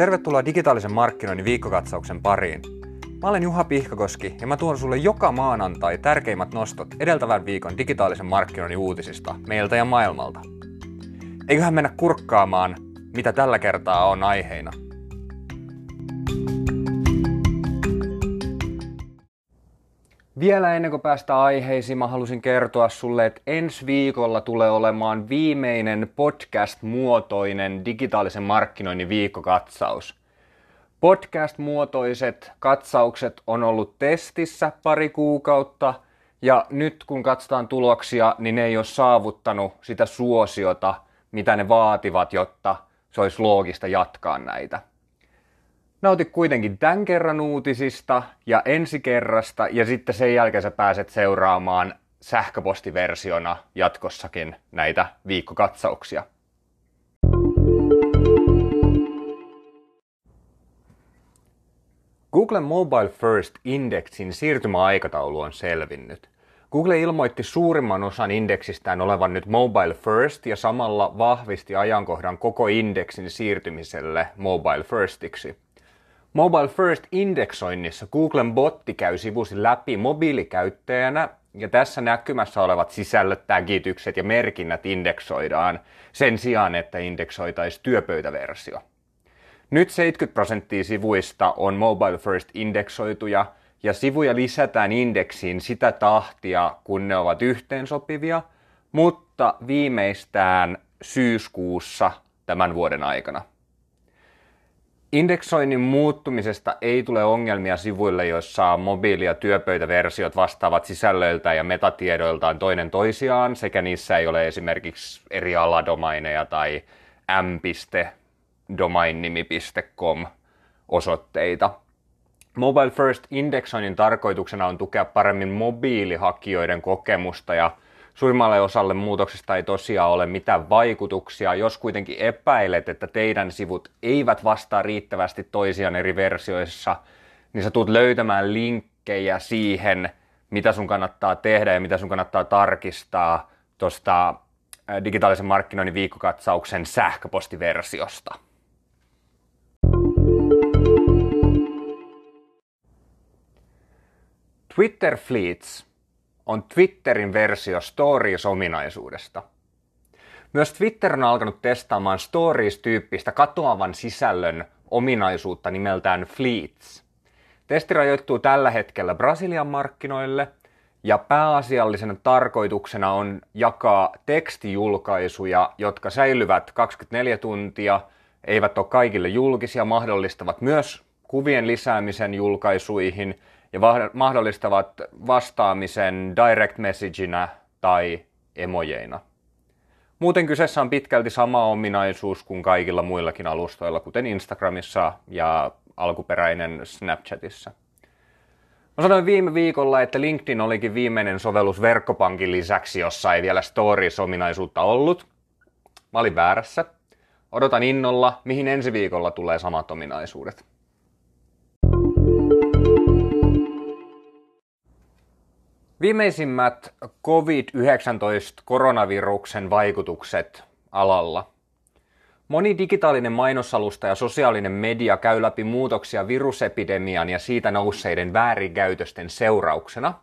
Tervetuloa digitaalisen markkinoinnin viikkokatsauksen pariin. Mä olen Juha Pihkakoski ja mä tuon sulle joka maanantai tärkeimmät nostot edeltävän viikon digitaalisen markkinoinnin uutisista meiltä ja maailmalta. Eiköhän mennä kurkkaamaan, mitä tällä kertaa on aiheina. Vielä ennen kuin päästään aiheisiin, mä halusin kertoa sulle, että ensi viikolla tulee olemaan viimeinen podcast-muotoinen digitaalisen markkinoinnin viikkokatsaus. Podcast-muotoiset katsaukset on ollut testissä pari kuukautta, ja nyt kun katsotaan tuloksia, niin ne ei ole saavuttanut sitä suosiota, mitä ne vaativat, jotta se olisi loogista jatkaa näitä. Nauti kuitenkin tämän kerran uutisista ja ensi kerrasta ja sitten sen jälkeen sä pääset seuraamaan sähköpostiversiona jatkossakin näitä viikkokatsauksia. Google Mobile First Indexin siirtymäaikataulu on selvinnyt. Google ilmoitti suurimman osan indeksistään olevan nyt Mobile First ja samalla vahvisti ajankohdan koko indeksin siirtymiselle Mobile Firstiksi. Mobile First indeksoinnissa Googlen botti käy sivusi läpi mobiilikäyttäjänä ja tässä näkymässä olevat sisällöt, tagitykset ja merkinnät indeksoidaan sen sijaan, että indeksoitaisiin työpöytäversio. Nyt 70 prosenttia sivuista on Mobile First indeksoituja ja sivuja lisätään indeksiin sitä tahtia, kun ne ovat yhteensopivia, mutta viimeistään syyskuussa tämän vuoden aikana. Indeksoinnin muuttumisesta ei tule ongelmia sivuille, joissa mobiili- ja työpöytäversiot vastaavat sisällöiltä ja metatiedoiltaan toinen toisiaan, sekä niissä ei ole esimerkiksi eri aladomaineja tai m.domainnimi.com osoitteita. Mobile First indeksoinnin tarkoituksena on tukea paremmin mobiilihakijoiden kokemusta ja Suurimmalle osalle muutoksesta ei tosiaan ole mitään vaikutuksia. Jos kuitenkin epäilet, että teidän sivut eivät vastaa riittävästi toisiaan eri versioissa, niin sä tulet löytämään linkkejä siihen, mitä sun kannattaa tehdä ja mitä sun kannattaa tarkistaa tuosta digitaalisen markkinoinnin viikkokatsauksen sähköpostiversiosta. Twitter Fleets on Twitterin versio Stories-ominaisuudesta. Myös Twitter on alkanut testaamaan Stories-tyyppistä katoavan sisällön ominaisuutta nimeltään Fleets. Testi rajoittuu tällä hetkellä Brasilian markkinoille ja pääasiallisena tarkoituksena on jakaa tekstijulkaisuja, jotka säilyvät 24 tuntia, eivät ole kaikille julkisia, mahdollistavat myös kuvien lisäämisen julkaisuihin – ja mahdollistavat vastaamisen direct messageina tai emojeina. Muuten kyseessä on pitkälti sama ominaisuus kuin kaikilla muillakin alustoilla, kuten Instagramissa ja alkuperäinen Snapchatissa. Mä sanoin viime viikolla, että LinkedIn olikin viimeinen sovellus verkkopankin lisäksi, jossa ei vielä Stories-ominaisuutta ollut. Mä olin väärässä. Odotan innolla, mihin ensi viikolla tulee samat ominaisuudet. Viimeisimmät COVID-19-koronaviruksen vaikutukset alalla. Moni digitaalinen mainosalusta ja sosiaalinen media käy läpi muutoksia virusepidemian ja siitä nousseiden väärinkäytösten seurauksena.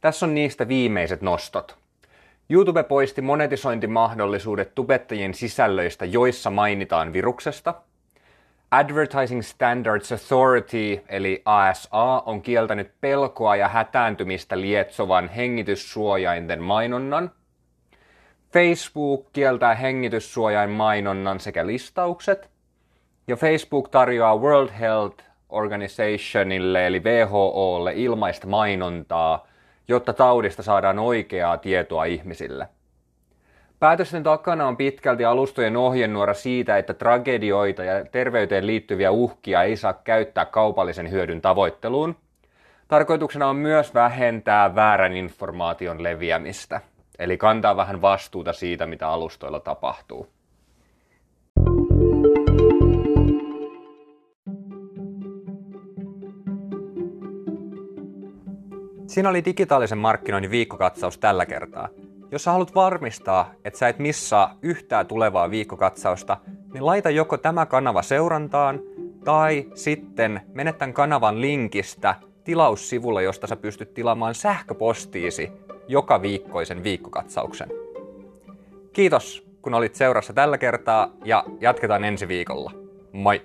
Tässä on niistä viimeiset nostot. YouTube poisti monetisointimahdollisuudet tubettajien sisällöistä, joissa mainitaan viruksesta – Advertising Standards Authority eli ASA on kieltänyt pelkoa ja hätääntymistä lietsovan hengityssuojainten mainonnan. Facebook kieltää hengityssuojain mainonnan sekä listaukset. Ja Facebook tarjoaa World Health Organizationille eli WHOlle ilmaista mainontaa, jotta taudista saadaan oikeaa tietoa ihmisille. Päätösten takana on pitkälti alustojen ohjenuora siitä, että tragedioita ja terveyteen liittyviä uhkia ei saa käyttää kaupallisen hyödyn tavoitteluun. Tarkoituksena on myös vähentää väärän informaation leviämistä, eli kantaa vähän vastuuta siitä, mitä alustoilla tapahtuu. Siinä oli digitaalisen markkinoinnin viikkokatsaus tällä kertaa. Jos sä haluat varmistaa, että sä et missaa yhtään tulevaa viikkokatsausta, niin laita joko tämä kanava seurantaan Tai sitten menet tämän kanavan linkistä tilaussivulle, josta sä pystyt tilaamaan sähköpostiisi joka viikkoisen viikkokatsauksen. Kiitos, kun olit seurassa tällä kertaa ja jatketaan ensi viikolla. Moi!